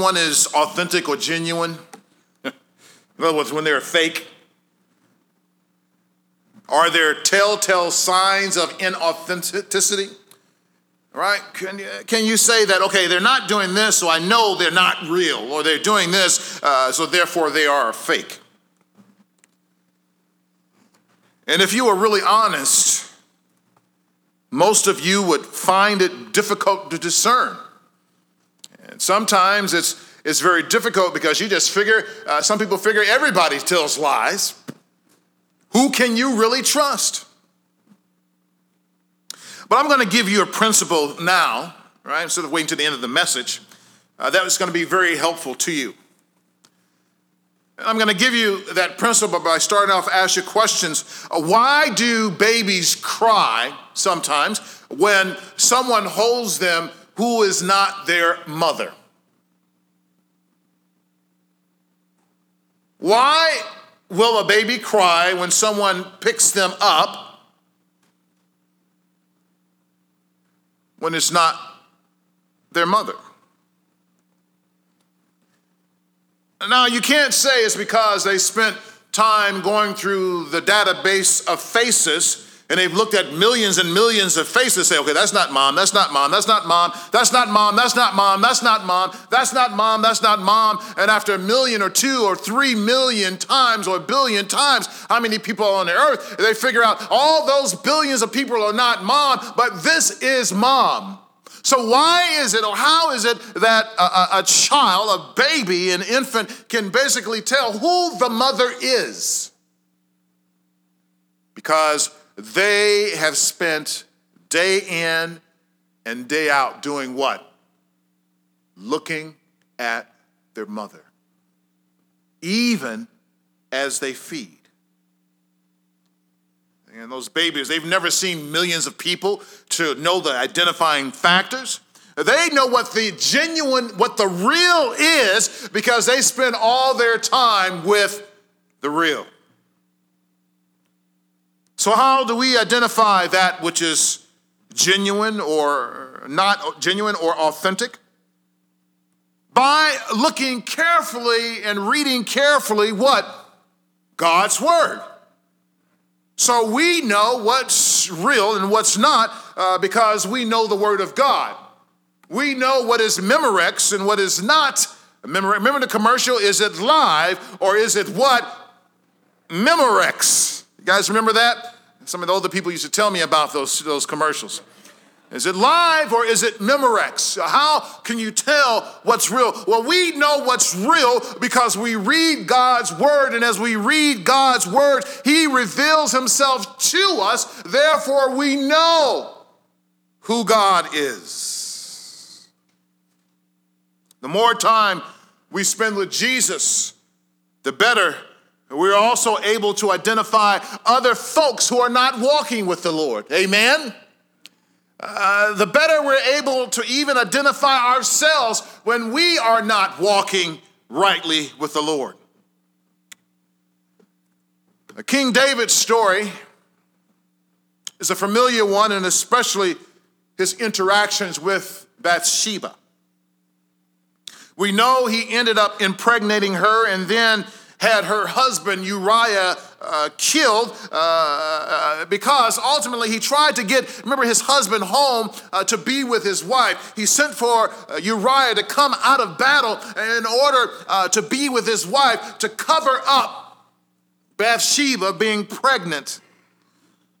someone is authentic or genuine? In other words, when they're fake? Are there telltale signs of inauthenticity? Right? Can you, can you say that, okay, they're not doing this, so I know they're not real, or they're doing this, uh, so therefore they are fake? And if you were really honest, most of you would find it difficult to discern. Sometimes it's, it's very difficult because you just figure, uh, some people figure everybody tells lies. Who can you really trust? But I'm going to give you a principle now, right, instead of waiting to the end of the message, uh, that is going to be very helpful to you. I'm going to give you that principle by starting off ask you questions. Uh, why do babies cry sometimes when someone holds them who is not their mother? Why will a baby cry when someone picks them up when it's not their mother. Now, you can't say it's because they spent time going through the database of faces and they've looked at millions and millions of faces and say, okay, that's not mom, that's not mom, that's not mom, that's not mom, that's not mom, that's not mom, that's not mom, that's not mom. And after a million or two or three million times or a billion times, how many people are on the earth, they figure out all those billions of people are not mom, but this is mom. So, why is it, or how is it that a, a, a, child, a baby, an infant can basically tell who the mother is? Because they have spent day in and day out doing what? Looking at their mother, even as they feed. And those babies, they've never seen millions of people to know the identifying factors. They know what the genuine, what the real is because they spend all their time with the real. So, how do we identify that which is genuine or not genuine or authentic? By looking carefully and reading carefully what? God's Word. So we know what's real and what's not uh, because we know the Word of God. We know what is Memorex and what is not. Remember, remember the commercial? Is it live or is it what? Memorex. You guys remember that? Some of the older people used to tell me about those, those commercials. Is it live or is it Memorex? How can you tell what's real? Well, we know what's real because we read God's word, and as we read God's word, He reveals Himself to us. Therefore, we know who God is. The more time we spend with Jesus, the better we're also able to identify other folks who are not walking with the Lord. Amen? Uh, the better we're able to even identify ourselves when we are not walking rightly with the Lord. King David's story is a familiar one, and especially his interactions with Bathsheba. We know he ended up impregnating her and then had her husband Uriah uh, killed uh, uh, because ultimately he tried to get, remember, his husband home uh, to be with his wife. He sent for uh, Uriah to come out of battle in order uh, to be with his wife to cover up Bathsheba being pregnant.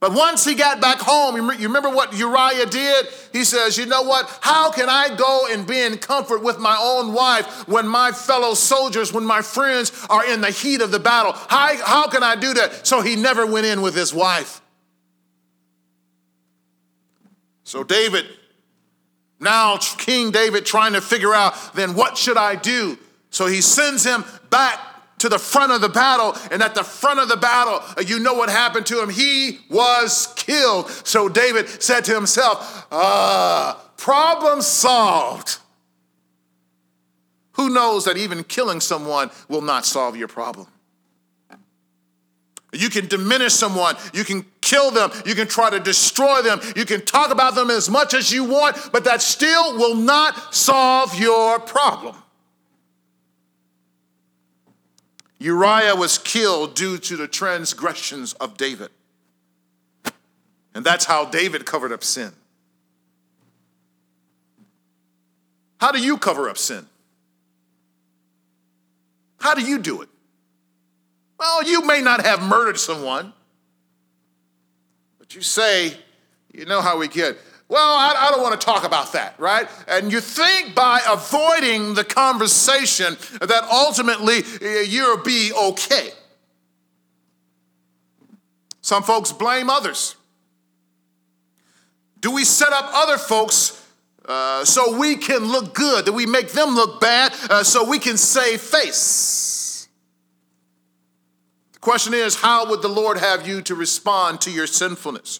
But once he got back home, you remember what Uriah did? He says, You know what? How can I go and be in comfort with my own wife when my fellow soldiers, when my friends are in the heat of the battle? How, how can I do that? So he never went in with his wife. So David, now King David, trying to figure out then what should I do? So he sends him back to the front of the battle. And at the front of the battle, uh, you know what happened to him? He was killed. So David said to himself, ah, problem solved. Who knows that even killing someone will not solve your problem? You can diminish someone, you can kill them, you can try to destroy them, you can talk about them as much as you want, but that still will not solve your problem. Uriah was killed due to the transgressions of David. And that's how David covered up sin. How do you cover up sin? How do you do it? Well, you may not have murdered someone, but you say, you know how we get. Well, I, I, don't want to talk about that, right? And you think by avoiding the conversation that ultimately you'll be okay. Some folks blame others. Do we set up other folks uh, so we can look good? Do we make them look bad uh, so we can save face? The question is how would the Lord have you to respond to your sinfulness?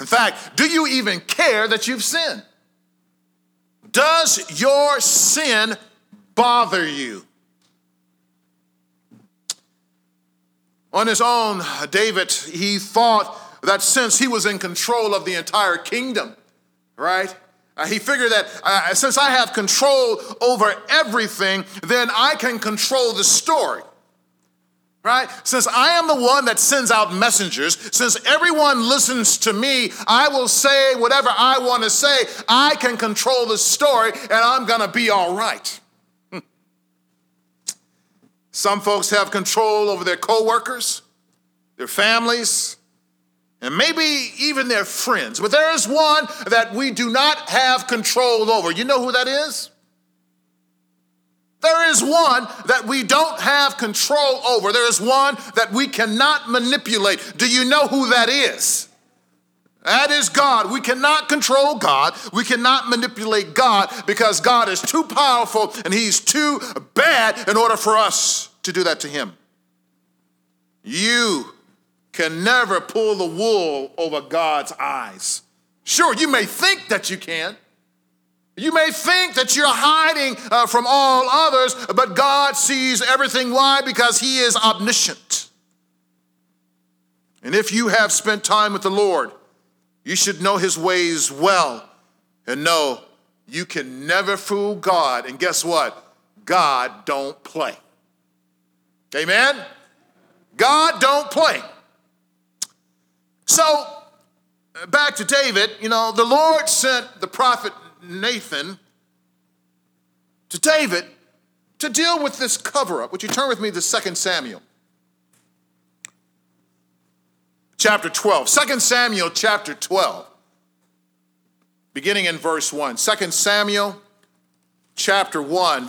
In fact, do you even care that you've sinned? Does your sin bother you? On his own, David, he thought that since he was in control of the entire kingdom, right? Uh, he figured that uh, since I have control over everything, then I can control the story. Right? Since I am the one that sends out messengers, since everyone listens to me, I will say whatever I want to say. I can control the story and I'm going to be all right. Hmm. Some folks have control over their coworkers, their families, and maybe even their friends. But there is one that we do not have control over. You know who that is? There is one that we don't have control over. There is one that we cannot manipulate. Do you know who that is? That is God. We cannot control God. We cannot manipulate God because God is too powerful and He's too bad in order for us to do that to Him. You can never pull the wool over God's eyes. Sure, you may think that you can. You may think that you're hiding uh, from all others, but God sees everything. Why? Because He is omniscient. And if you have spent time with the Lord, you should know His ways well and know you can never fool God. And guess what? God don't play. Amen? God don't play. So, back to David, you know, the Lord sent the prophet Nathan to David to deal with this cover up. Would you turn with me to 2 Samuel? Chapter 12. 2 Samuel chapter 12. Beginning in verse 1. 2 Samuel chapter 1,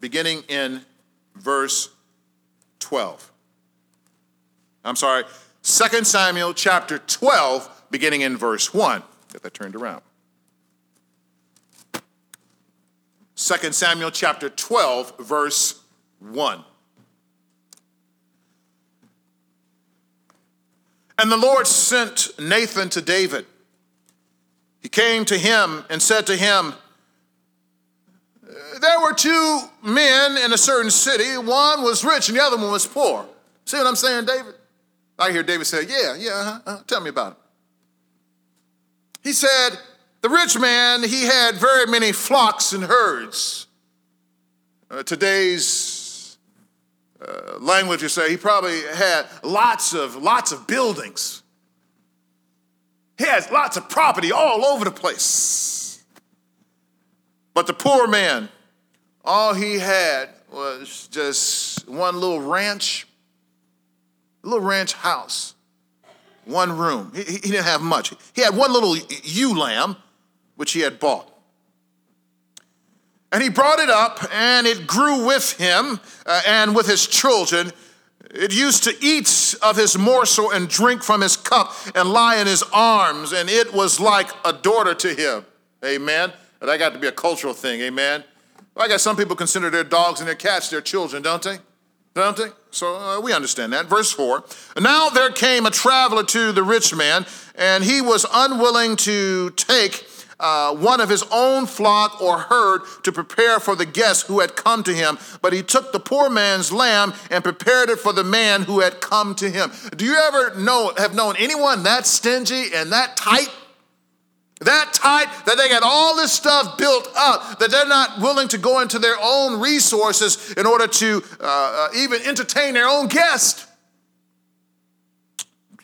beginning in verse 12. I'm sorry, 2 Samuel chapter 12, beginning in verse 1. Get that turned around. 2 Samuel chapter 12, verse 1. And the Lord sent Nathan to David. He came to him and said to him, There were two men in a certain city. One was rich and the other one was poor. See what I'm saying, David? I hear David say, Yeah, yeah, uh-huh, uh-huh. tell me about it. He said, The rich man, he had very many flocks and herds. Uh, today's uh, language, you say, he probably had lots of, lots of buildings. He has lots of property all over the place. But the poor man, all he had was just one little ranch little ranch house, one room. He, he didn't have much. He had one little ewe lamb, which he had bought. And he brought it up, and it grew with him uh, and with his children. It used to eat of his morsel and drink from his cup and lie in his arms, and it was like a daughter to him. Amen. That got to be a cultural thing. Amen. I guess some people consider their dogs and their cats their children, don't they? Don't they? So uh, we understand that. Verse 4 Now there came a traveler to the rich man, and he was unwilling to take uh, one of his own flock or herd to prepare for the guests who had come to him, but he took the poor man's lamb and prepared it for the man who had come to him. Do you ever know have known anyone that stingy and that tight? that tight that they got all this stuff built up that they're not willing to go into their own resources in order to uh, uh, even entertain their own guest.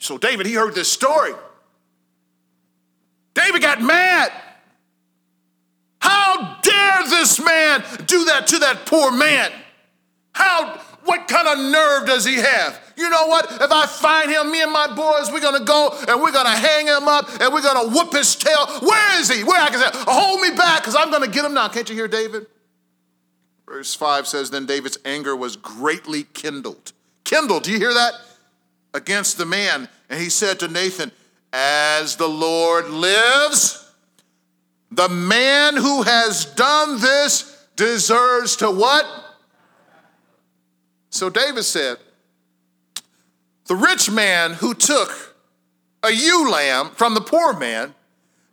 So David, he heard this story. David got mad. How dare this man do that to that poor man? How, what kind of nerve does he have? You know what? If I find him, me and my boys, we're gonna go and we're gonna hang him up and we're gonna whoop his tail. Where is he? Where I can say, hold me back because I'm gonna get him now. Can't you hear David? Verse 5 says, Then David's anger was greatly kindled. Kindled, do you hear that? Against the man. And he said to Nathan, As the Lord lives, the man who has done this deserves to what? So David said, the rich man who took a ewe lamb from the poor man,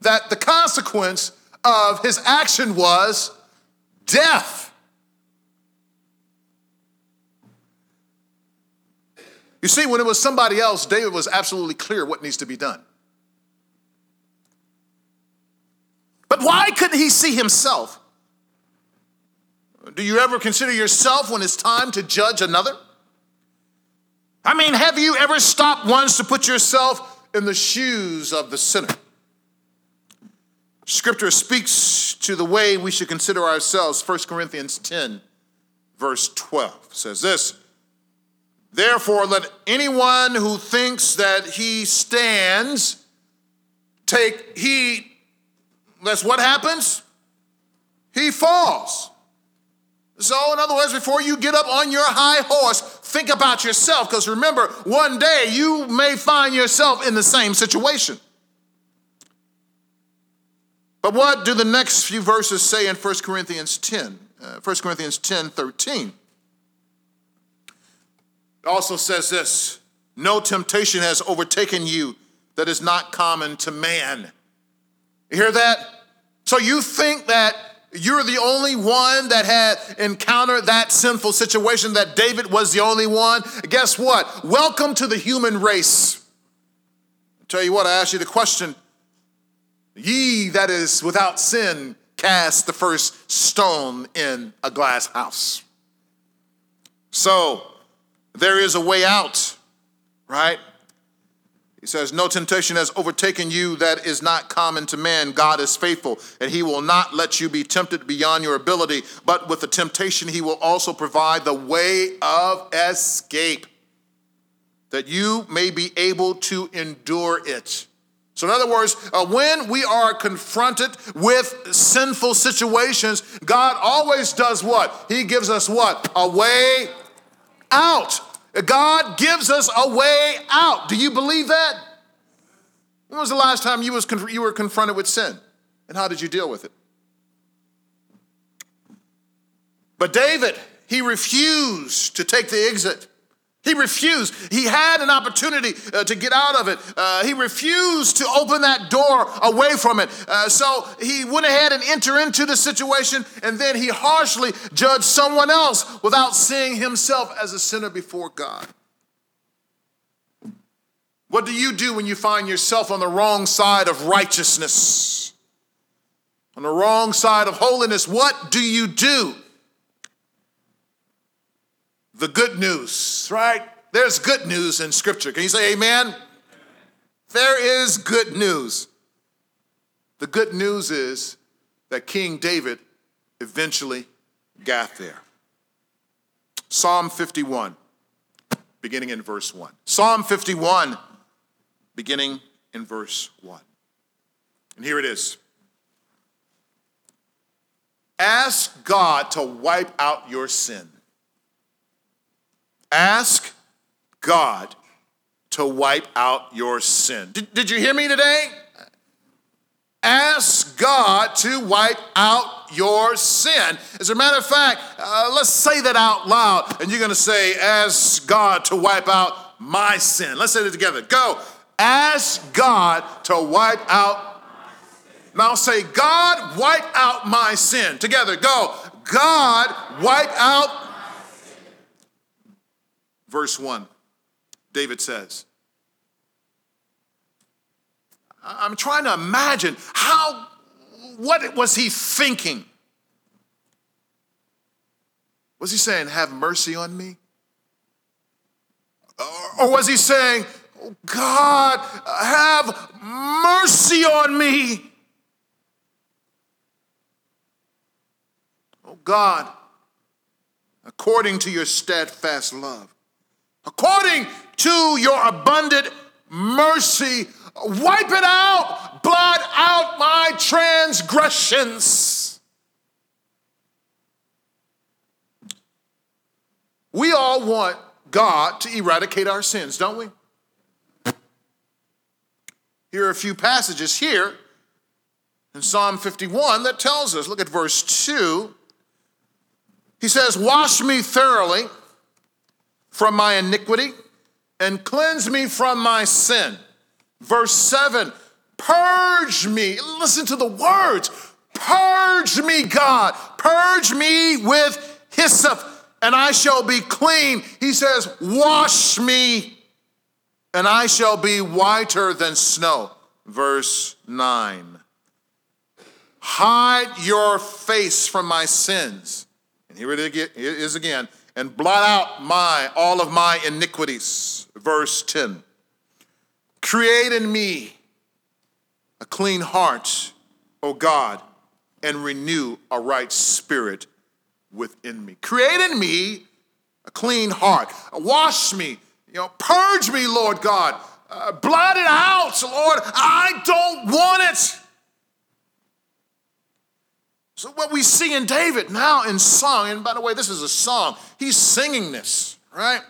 that the consequence of his action was death. You see, when it was somebody else, David was absolutely clear what needs to be done. But why couldn't he see himself? Do you ever consider yourself when it's time to judge another? I mean, have you ever stopped once to put yourself in the shoes of the sinner? Scripture speaks to the way we should consider ourselves. 1 Corinthians 10, verse 12 says this Therefore, let anyone who thinks that he stands take heed, lest what happens? He falls. So, in other words, before you get up on your high horse, think about yourself, because remember, one day you may find yourself in the same situation. But what do the next few verses say in 1 Corinthians 10? Uh, 1 Corinthians 10 13. It also says this No temptation has overtaken you that is not common to man. You hear that? So you think that you're the only one that had encountered that sinful situation, that David was the only one. Guess what? Welcome to the human race. I'll tell you what, I ask you the question Ye that is without sin, cast the first stone in a glass house. So, there is a way out, right? He says, No temptation has overtaken you that is not common to man. God is faithful, and he will not let you be tempted beyond your ability. But with the temptation, he will also provide the way of escape, that you may be able to endure it. So, in other words, uh, when we are confronted with sinful situations, God always does what? He gives us what? A way out. God gives us a way out. Do you believe that? When was the last time you, was you were confronted with sin? And how did you deal with it? But David, he refused to take the exit. He refused. He had an opportunity uh, to get out of it. Uh, he refused to open that door away from it. Uh, so he went ahead and entered into the situation, and then he harshly judged someone else without seeing himself as a sinner before God. What do you do when you find yourself on the wrong side of righteousness? On the wrong side of holiness, what do you do? The good news, right? There's good news in Scripture. Can you say amen? There is good news. The good news is that King David eventually got there. Psalm 51, beginning in verse 1. Psalm 51, beginning in verse 1. And here it is. Ask God to wipe out your sin Ask God to wipe out your sin. Did, did you hear me today? Ask God to wipe out your sin. As a matter of fact, uh, let's say that out loud, and you're going to say, Ask God to wipe out my sin. Let's say it together. Go. Ask God to wipe out. Now say, God, wipe out my sin. Together, go. God, wipe out verse 1, David says, I'm trying to imagine how, what was he thinking? Was he saying, Have mercy on me? Or was he saying, God, have mercy on me? Oh God, according to your steadfast love, according to your abundant mercy, wipe it out, blot out my transgressions. We all want God to eradicate our sins, don't we? Here are a few passages here in Psalm 51 that tells us. Look at verse 2. He says, Wash me thoroughly from my iniquity and cleanse me from my sin. Verse 7 Purge me. Listen to the words. Purge me, God. Purge me with hyssop, and I shall be clean. He says, Wash me, and I shall be whiter than snow. Verse 9 Hide your face from my sins. Here it is again and blot out my all of my iniquities. Verse 10. Create in me a clean heart, O God, and renew a right spirit within me. Create in me a clean heart. Wash me, you know, purge me, Lord God. Uh, blot it out, Lord. I don't want it. So, what we see in David now in song, and by the way, this is a song, he's singing this, right?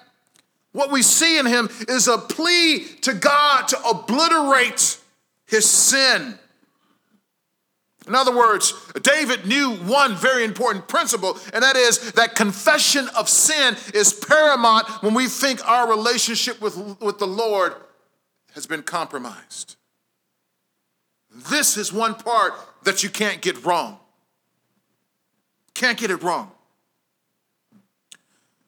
What we see in him is a plea to God to obliterate his sin. In other words, David knew one very important principle, and that is that confession of sin is paramount when we think our relationship with, with the Lord has been compromised. This is one part that you can't get wrong. Can't get it wrong.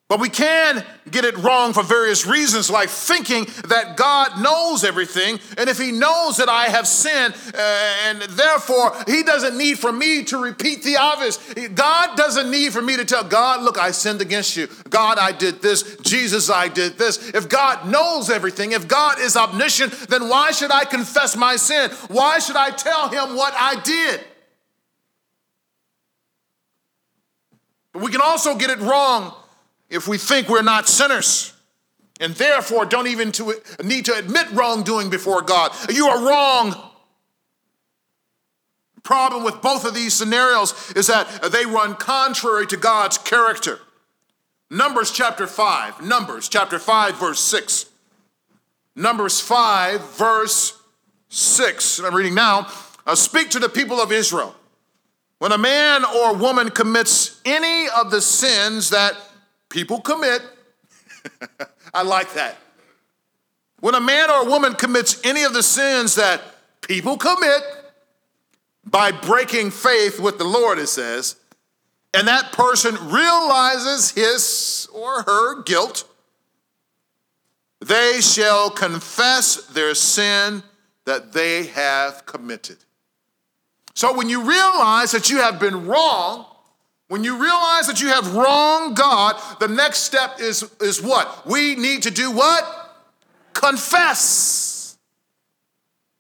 But we can get it wrong for various reasons, like thinking that God knows everything, and if He knows that I have sinned, uh, and therefore He doesn't need for me to repeat the obvious. God doesn't need for me to tell God, look, I sinned against you. God, I did this. Jesus, I did this. If God knows everything, if God is omniscient, then why should I confess my sin? Why should I tell Him what I did? But we can also get it wrong if we think we're not sinners and therefore don't even to, need to admit wrongdoing before God. You are wrong. The problem with both of these scenarios is that they run contrary to God's character. Numbers chapter 5, Numbers chapter 5, verse 6. Numbers 5, verse 6. And I'm reading now. Uh, speak to the people of Israel. When a man or woman commits any of the sins that people commit, I like that. When a man or a woman commits any of the sins that people commit by breaking faith with the Lord, it says, and that person realizes his or her guilt, they shall confess their sin that they have committed. So when you realize that you have been wrong, when you realize that you have wronged God, the next step is, is what? We need to do what? Confess.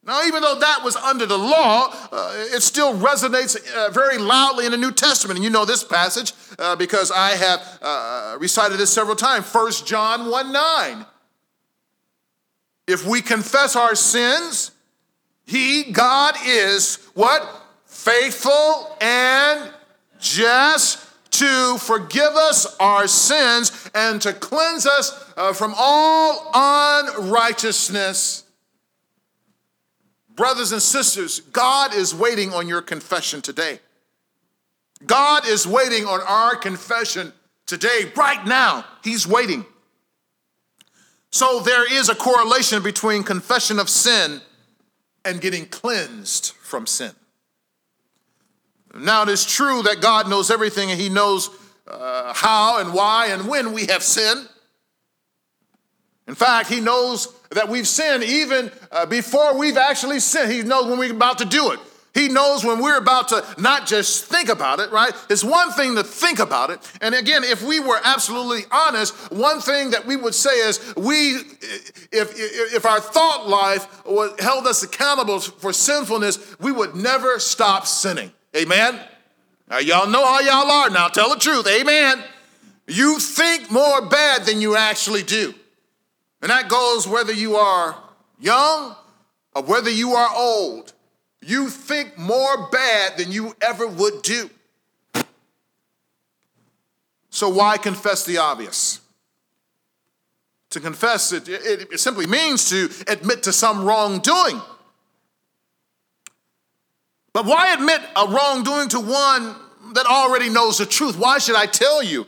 Now, even though that was under the law, uh, it still resonates uh, very loudly in the New Testament. And you know this passage uh, because I have uh, recited this several times. 1 John 1 9. If we confess our sins, He, God, is what? Faithful and just to forgive us our sins and to cleanse us uh, from all unrighteousness. Brothers and sisters, God is waiting on your confession today. God is waiting on our confession today, right now. He's waiting. So there is a correlation between confession of sin and getting cleansed from sin. Now, it is true that God knows everything and He knows uh, how and why and when we have sinned. In fact, he knows that we've sinned even uh, before we've actually sinned. He knows when we're about to do it. He knows when we're about to not just think about it, right? It's one thing to think about it. And again, if we were absolutely honest, one thing that we would say is we, if, if our thought life held us accountable for sinfulness, we would never stop sinning. Amen? Now, y'all know how y'all are now. Tell the truth. Amen. You think more bad than you actually do. And that goes whether you are young or whether you are old. You think more bad than you ever would do. So, why confess the obvious? To confess it, it, it simply means to admit to some wrongdoing. But why admit a wrongdoing to one that already knows the truth? Why should I tell you?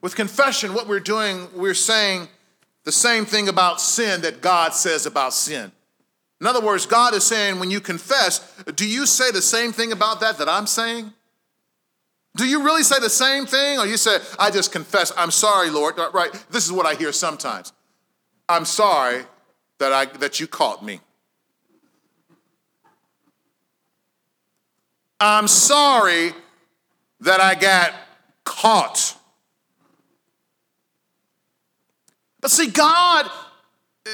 With confession, what we're doing, we're saying the same thing about sin that God says about sin. In other words, God is saying, when you confess, do you say the same thing about that that I'm saying? Do you really say the same thing? Or you say, I just confess, I'm sorry, Lord. Right? This is what I hear sometimes. I'm sorry that, I, that you caught me. I'm sorry that I got caught. But see, God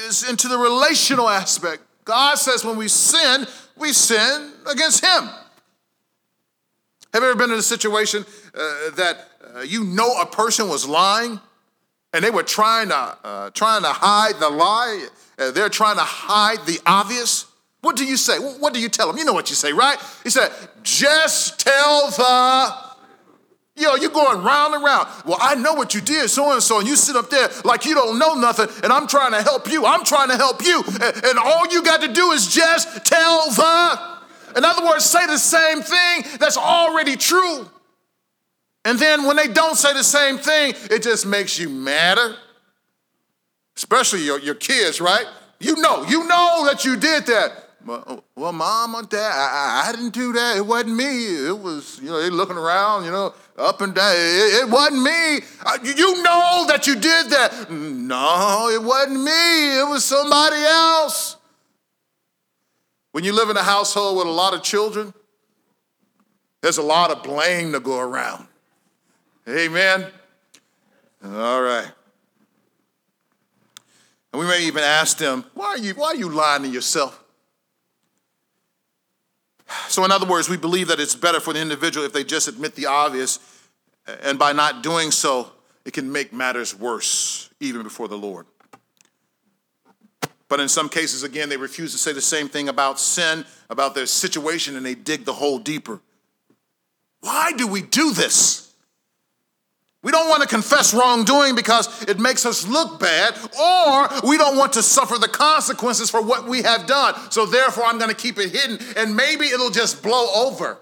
is into the relational aspect. God says when we sin, we sin against Him. Have you ever been in a situation uh, that uh, you know a person was lying and they were trying to, uh, trying to hide the lie? Uh, they're trying to hide the obvious? What do you say? What do you tell them? You know what you say, right? He said, just tell the Yo, you're going round and round. Well, I know what you did, so and so, and you sit up there like you don't know nothing, and I'm trying to help you. I'm trying to help you. And, and all you got to do is just tell the, in other words, say the same thing that's already true. And then when they don't say the same thing, it just makes you madder. Especially your, your kids, right? You know, you know that you did that. Well, mom or dad, I, I, didn't do that. It wasn't me. It was, you know, they looking around, you know, up and down. It, it wasn't me. Uh, you know that you did that. No, it wasn't me. It was somebody else. When you live in a household with a lot of children, there's a lot of blame to go around. Amen. All right. And we may even ask them, why are you, why are you lying to yourself? So, in other words, we believe that it's better for the individual if they just admit the obvious, and by not doing so, it can make matters worse, even before the Lord. But in some cases, again, they refuse to say the same thing about sin, about their situation, and they dig the hole deeper. Why do we do this? We don't want to confess wrongdoing because it makes us look bad, or we don't want to suffer the consequences for what we have done. So therefore, I'm going to keep it hidden, and maybe it'll just blow over.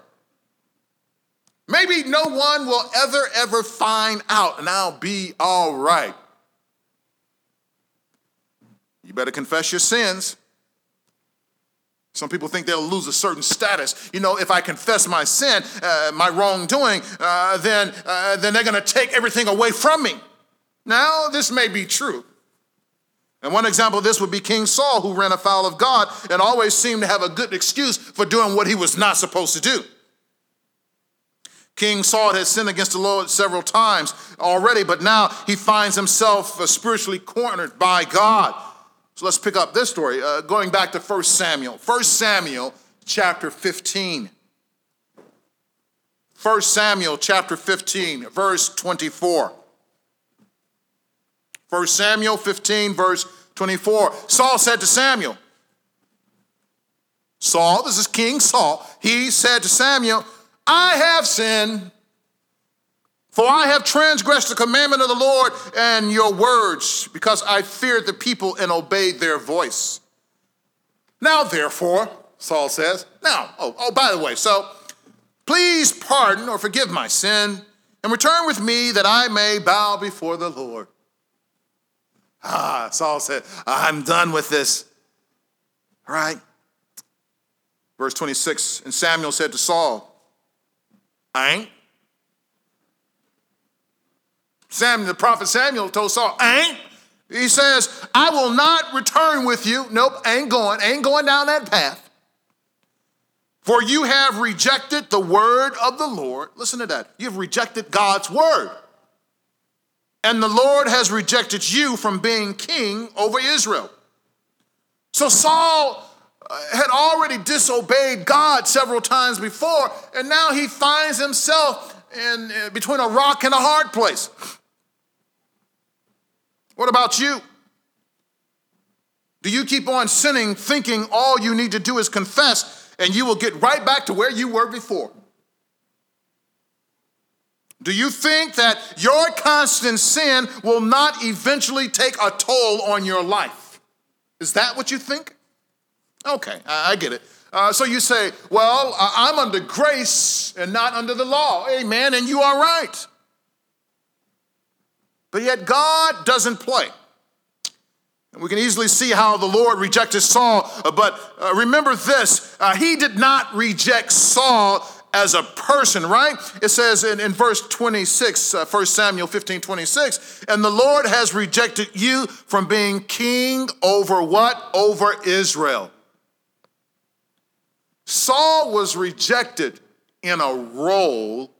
Maybe no one will ever, ever find out, and I'll be all right. You better confess your sins. Some people think they'll lose a certain status. You know, if I confess my sin, uh, my wrongdoing, uh, then, uh, then they're going to take everything away from me. Now, this may be true. And one example of this would be King Saul, who ran afoul of God and always seemed to have a good excuse for doing what he was not supposed to do. King Saul had sinned against the Lord several times already, but now he finds himself uh, spiritually cornered by God. So let's pick up this story, uh, going back to 1 Samuel. 1 Samuel chapter 15. 1 Samuel chapter 15, verse 24. 1 Samuel 15, verse 24. Saul said to Samuel, Saul, this is King Saul, he said to Samuel, I have sinned for I have transgressed the commandment of the Lord and your words, because I feared the people and obeyed their voice. Now, therefore, Saul says, now, oh, oh, by the way, so please pardon or forgive my sin and return with me that I may bow before the Lord. Ah, Saul said, I'm done with this. All right. Verse 26, and Samuel said to Saul, I ain't Samuel, the prophet Samuel told Saul, ain't. He says, I will not return with you. Nope, ain't going, ain't going down that path. For you have rejected the word of the Lord. Listen to that. You've rejected God's word. And the Lord has rejected you from being king over Israel. So Saul uh, had already disobeyed God several times before, and now he finds himself in, uh, between a rock and a hard place. What about you? Do you keep on sinning thinking all you need to do is confess and you will get right back to where you were before? Do you think that your constant sin will not eventually take a toll on your life? Is that what you think? Okay, I, get it. Uh, so you say, well, I'm under grace and not under the law. Amen, and you are right. But yet God doesn't play. And we can easily see how the Lord rejected Saul, uh, but uh, remember this uh, He did not reject Saul as a person, right? It says in, in verse 26, uh, 1 Samuel 15 26, and the Lord has rejected you from being king over what? Over Israel. Saul was rejected in a role,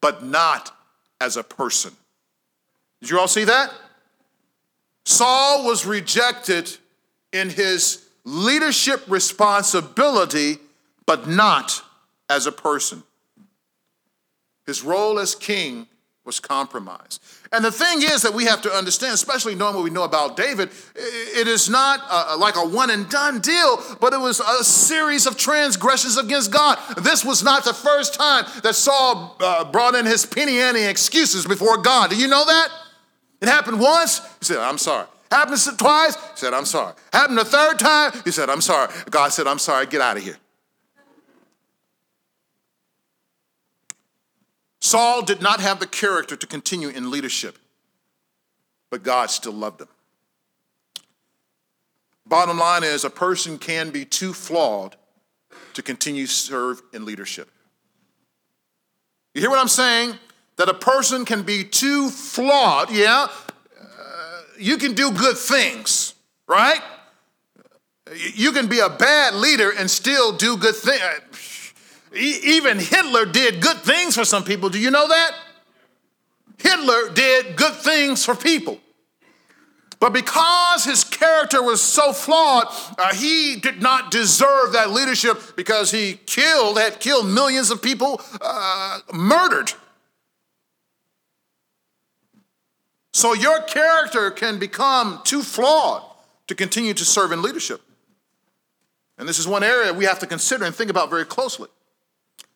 but not as a person. Did you all see that? Saul was rejected in his leadership responsibility, but not as a person. His role as king was compromised. And the thing is that we have to understand, especially knowing what we know about David, it is not a, like a one and done deal, but it was a series of transgressions against God. This was not the first time that Saul uh, brought in his penny ante excuses before God. Do you know that? It happened once, he said, I'm sorry. Happened twice, he said, I'm sorry. Happened a third time, he said, I'm sorry. God said, I'm sorry, get out of here. Saul did not have the character to continue in leadership, but God still loved him. Bottom line is a person can be too flawed to continue to serve in leadership. You hear what I'm saying? That a person can be too flawed, yeah, uh, you can do good things, right? You can be a bad leader and still do good things. Even Hitler did good things for some people. Do you know that? Hitler did good things for people. But because his character was so flawed, uh, he did not deserve that leadership because he killed, had killed millions of people, uh, murdered So your character can become too flawed to continue to serve in leadership. And this is one area we have to consider and think about very closely.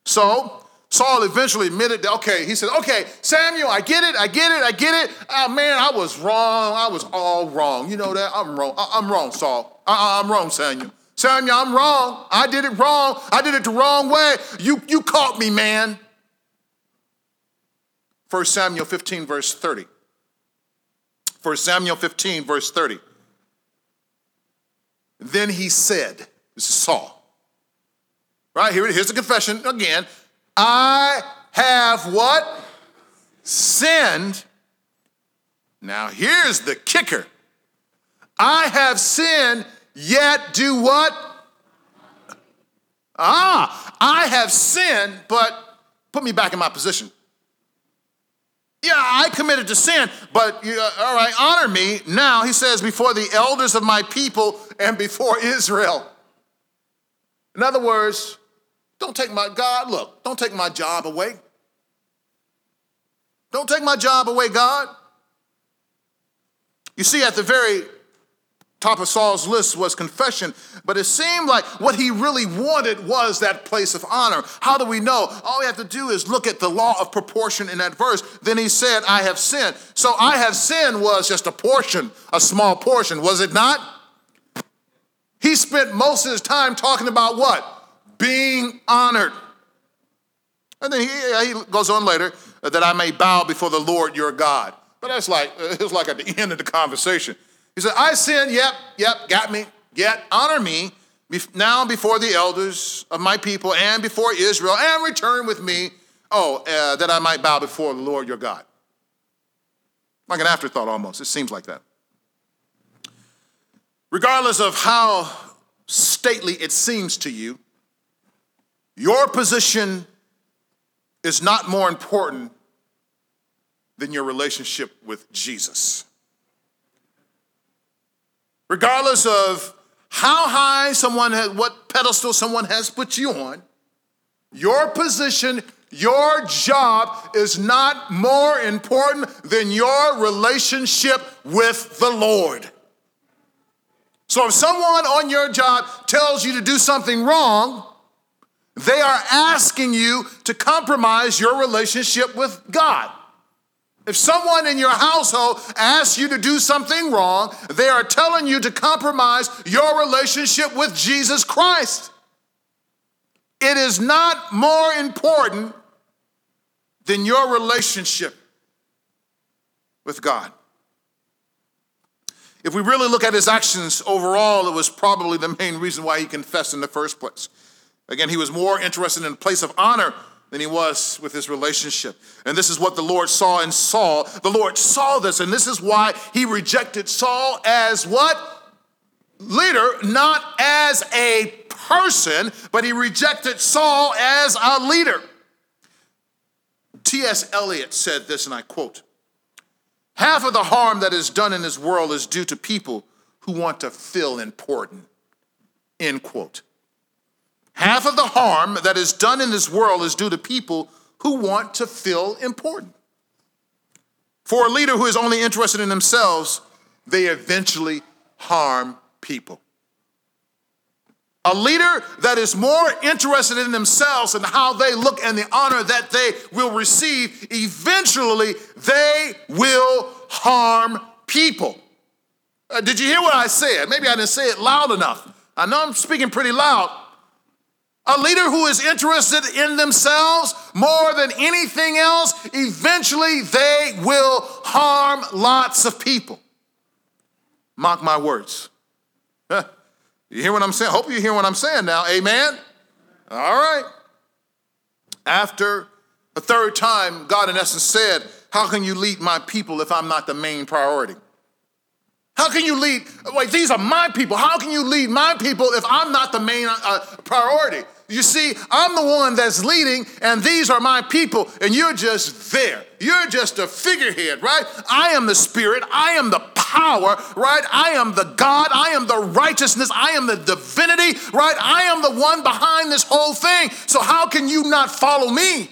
So, Saul eventually admitted that, okay, he said, okay, Samuel, I get it, I get it, I get it. Oh, man, I was wrong. I was all wrong. You know that? I'm wrong. I'm wrong, Saul. Uh, uh, I'm wrong, Samuel. Samuel, I'm wrong. I did it wrong. I did it the wrong way. You, you caught me, man. 1 Samuel 15, verse 30. 1 Samuel 15, verse 30. Then he said, This is Saul. Right here, here's the confession again. I have what? Sinned. Now here's the kicker. I have sinned, yet do what? Ah, I have sinned, but put me back in my position. Committed to sin, but uh, all right, honor me now, he says, before the elders of my people and before Israel. In other words, don't take my, God, look, don't take my job away. Don't take my job away, God. You see, at the very Top of Saul's list was confession, but it seemed like what he really wanted was that place of honor. How do we know? All we have to do is look at the law of proportion in that verse. Then he said, I have sinned. So I have sinned was just a portion, a small portion, was it not? He spent most of his time talking about what? Being honored. And then he, he goes on later that I may bow before the Lord your God. But that's like, it's like at the end of the conversation. He said, I sinned, yep, yep, got me. Yet honor me now before the elders of my people and before Israel, and return with me, oh, uh, that I might bow before the Lord your God. Like an afterthought almost. It seems like that. Regardless of how stately it seems to you, your position is not more important than your relationship with Jesus. Regardless of how high someone has, what pedestal someone has put you on, your position, your job is not more important than your relationship with the Lord. So if someone on your job tells you to do something wrong, they are asking you to compromise your relationship with God. If someone in your household asks you to do something wrong, they are telling you to compromise your relationship with Jesus Christ. It is not more important than your relationship with God. If we really look at his actions overall, it was probably the main reason why he confessed in the first place. Again, he was more interested in a place of honor than he was with his relationship. And this is what the Lord saw in Saul. The Lord saw this, and this is why he rejected Saul as what? Leader, not as a person, but he rejected Saul as a leader. T.S. Eliot said this, and I quote Half of the harm that is done in this world is due to people who want to feel important. End quote. Half of the harm that is done in this world is due to people who want to feel important. For a leader who is only interested in themselves, they eventually harm people. A leader that is more interested in themselves and how they look and the honor that they will receive, eventually they will harm people. Uh, did you hear what I said? Maybe I didn't say it loud enough. I know I'm speaking pretty loud. A leader who is interested in themselves more than anything else, eventually they will harm lots of people. Mark my words. You hear what I'm saying? Hope you hear what I'm saying now. Amen? All right. After a third time, God in essence said, How can you lead my people if I'm not the main priority? How can you lead? Wait, these are my people. How can you lead my people if I'm not the main uh, priority? You see, I'm the one that's leading, and these are my people, and you're just there. You're just a figurehead, right? I am the Spirit. I am the power, right? I am the God. I am the righteousness. I am the divinity, right? I am the one behind this whole thing. So, how can you not follow me?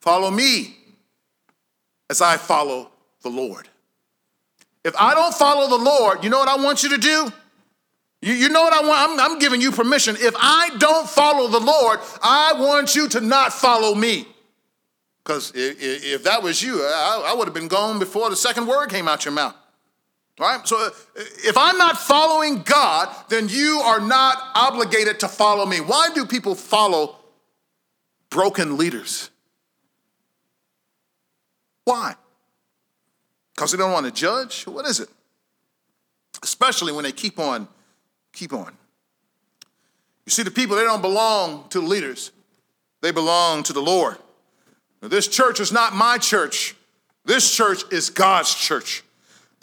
Follow me as I follow the Lord. If I don't follow the Lord, you know what I want you to do? You, you know what I want? I'm, I'm giving you permission. If I don't follow the Lord, I want you to not follow me. Because if, if, that was you, I, I would have been gone before the second word came out your mouth. Right? So uh, if I'm not following God, then you are not obligated to follow me. Why do people follow broken leaders? Why? Because they don't want to judge? What is it? Especially when they keep on, keep on. You see, the people, they don't belong to the leaders, they belong to the Lord. Now, this church is not my church, this church is God's church.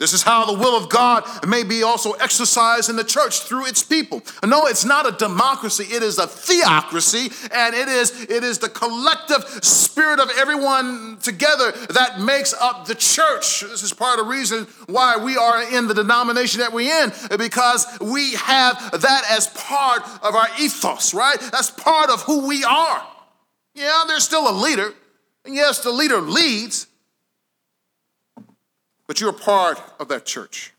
This is how the will of God may be also exercised in the church through its people. No, it's not a democracy, it is a theocracy, and it is, it is the collective spirit of everyone together that makes up the church. This is part of the reason why we are in the denomination that we're in, because we have that as part of our ethos, right? That's part of who we are. Yeah, there's still a leader, and yes, the leader leads, but you're a part of that church.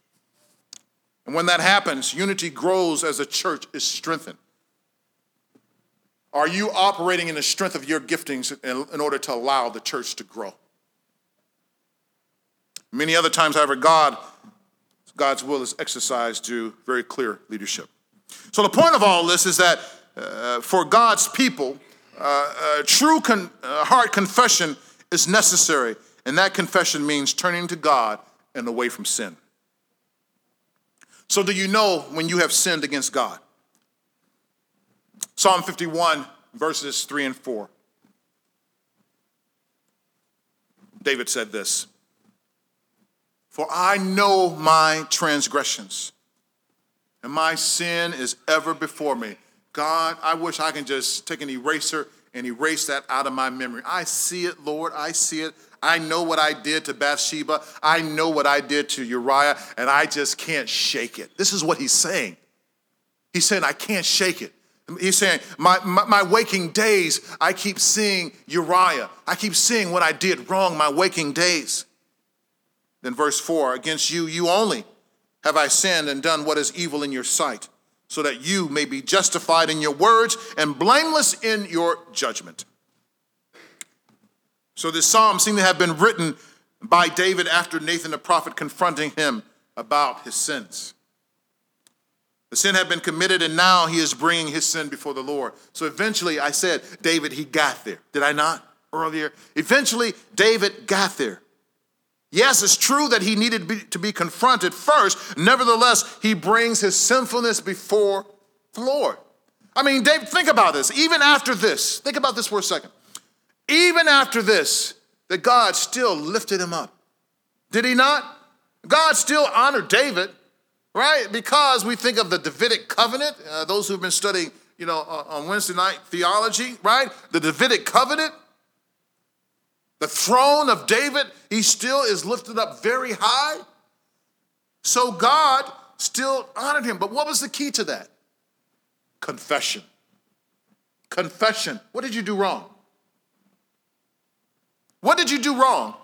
And when that happens, unity grows as a church is strengthened. Are you operating in the strength of your giftings in, order to allow the church to grow? Many other times, however, God, God's will is exercised through very clear leadership. So the point of all this is that uh, for God's people, uh, uh, true con- uh, heart confession is necessary and that confession means turning to God and away from sin. So, do you know when you have sinned against God? Psalm 51, verses 3 and 4. David said this For I know my transgressions, and my sin is ever before me. God, I wish I can just take an eraser and erase that out of my memory. I see it, Lord. I see it. I know what I did to Bathsheba. I know what I did to Uriah, and I just can't shake it. This is what he's saying. He's saying, I can't shake it. He's saying, my, my, my, waking days, I keep seeing Uriah. I keep seeing what I did wrong, my waking days. Then, verse 4 Against you, you only have I sinned and done what is evil in your sight, so that you may be justified in your words and blameless in your judgment. So, this psalm seemed to have been written by David after Nathan the prophet confronting him about his sins. The sin had been committed, and now he is bringing his sin before the Lord. So eventually, I said, David, he got there. Did I not earlier? Eventually, David got there. Yes, it's true that he needed to be, to be confronted first. Nevertheless, he brings his sinfulness before the Lord. I mean, David, think about this. Even after this, think about this for a second. Even after this, that God still lifted him up. Did he not? God still honored David right? Because we think of the Davidic covenant, uh, those who've been studying, you know, uh, on Wednesday night theology, right? The Davidic covenant, the throne of David, he still is lifted up very high. So God still honored him. But what was the key to that? Confession. Confession. What did you do wrong? What did you do wrong?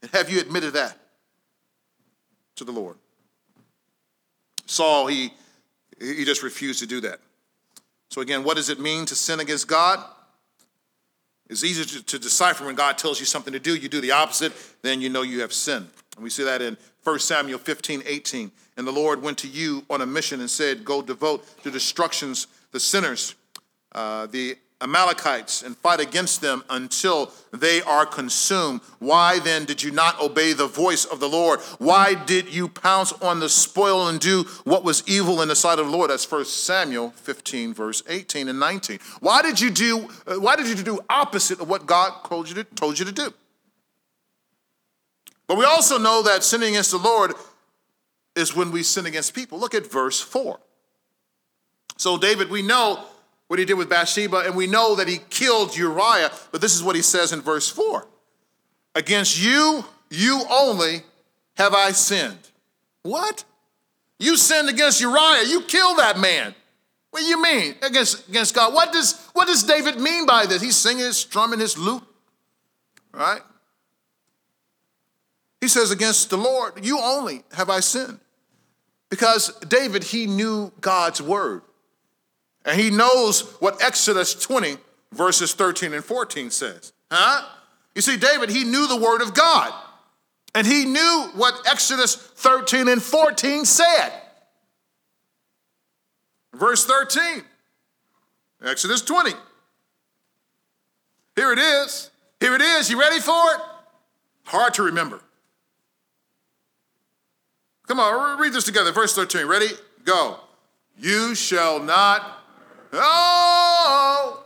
And have you admitted that to the Lord? Saul, he, he just refused to do that. So, again, what does it mean to sin against God? It's easy to, to, decipher when God tells you something to do, you do the opposite, then you know you have sinned. And we see that in 1 Samuel 15, 18. And the Lord went to you on a mission and said, Go devote to destructions the sinners, uh, the Amalekites and fight against them until they are consumed. Why then did you not obey the voice of the Lord? Why did you pounce on the spoil and do what was evil in the sight of the Lord? That's 1 Samuel 15, verse 18 and 19. Why did you do, uh, why did you do opposite of what God told you to, told you to do? But we also know that sinning against the Lord is when we sin against people. Look at verse 4. So, David, we know what he did with Bathsheba, and we know that he killed Uriah, but this is what he says in verse 4 Against you, you only have I sinned. What? You sinned against Uriah. You killed that man. What do you mean? Against, against God. What does, what does David mean by this? He's singing, strumming his lute, right? He says, Against the Lord, you only have I sinned. Because David, he knew God's word. And he knows what Exodus 20, verses 13 and 14 says. Huh? You see, David, he knew the word of God. And he knew what Exodus 13 and 14 said. Verse 13, Exodus 20. Here it is. Here it is. You ready for it? Hard to remember. Come on, read this together. Verse 13. Ready? Go. You shall not Oh!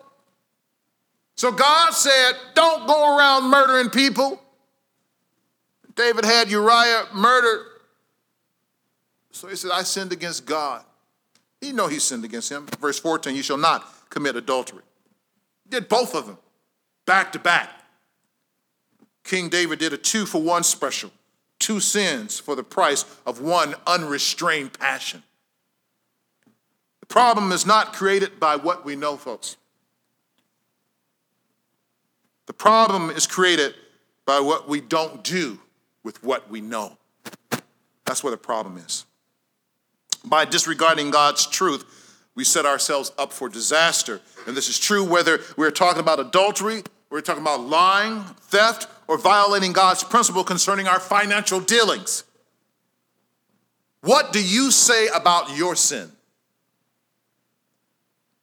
So God said, Don't go around murdering people. David had Uriah murdered. So he said, I sinned against God. He know he sinned against him. Verse 14, you shall not commit adultery. He did both of them back to back. King David did a two for one special, two sins for the price of one unrestrained passion. The problem is not created by what we know, folks. The problem is created by what we don't do with what we know. That's where the problem is. By disregarding God's truth, we set ourselves up for disaster. And this is true whether we're talking about adultery, we're talking about lying, theft, or violating God's principle concerning our financial dealings. What do you say about your sin?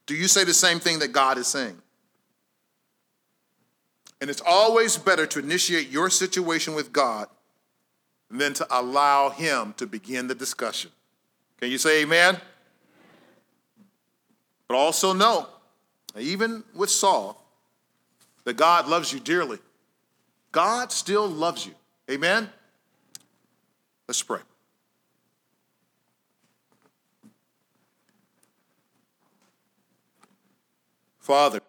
Do you say the same thing that God is saying? And it's always better to initiate your situation with God than to allow Him to begin the discussion. Can you say amen? But also know, even with Saul, that God loves you dearly. God still loves you. Amen? Let's pray. Father,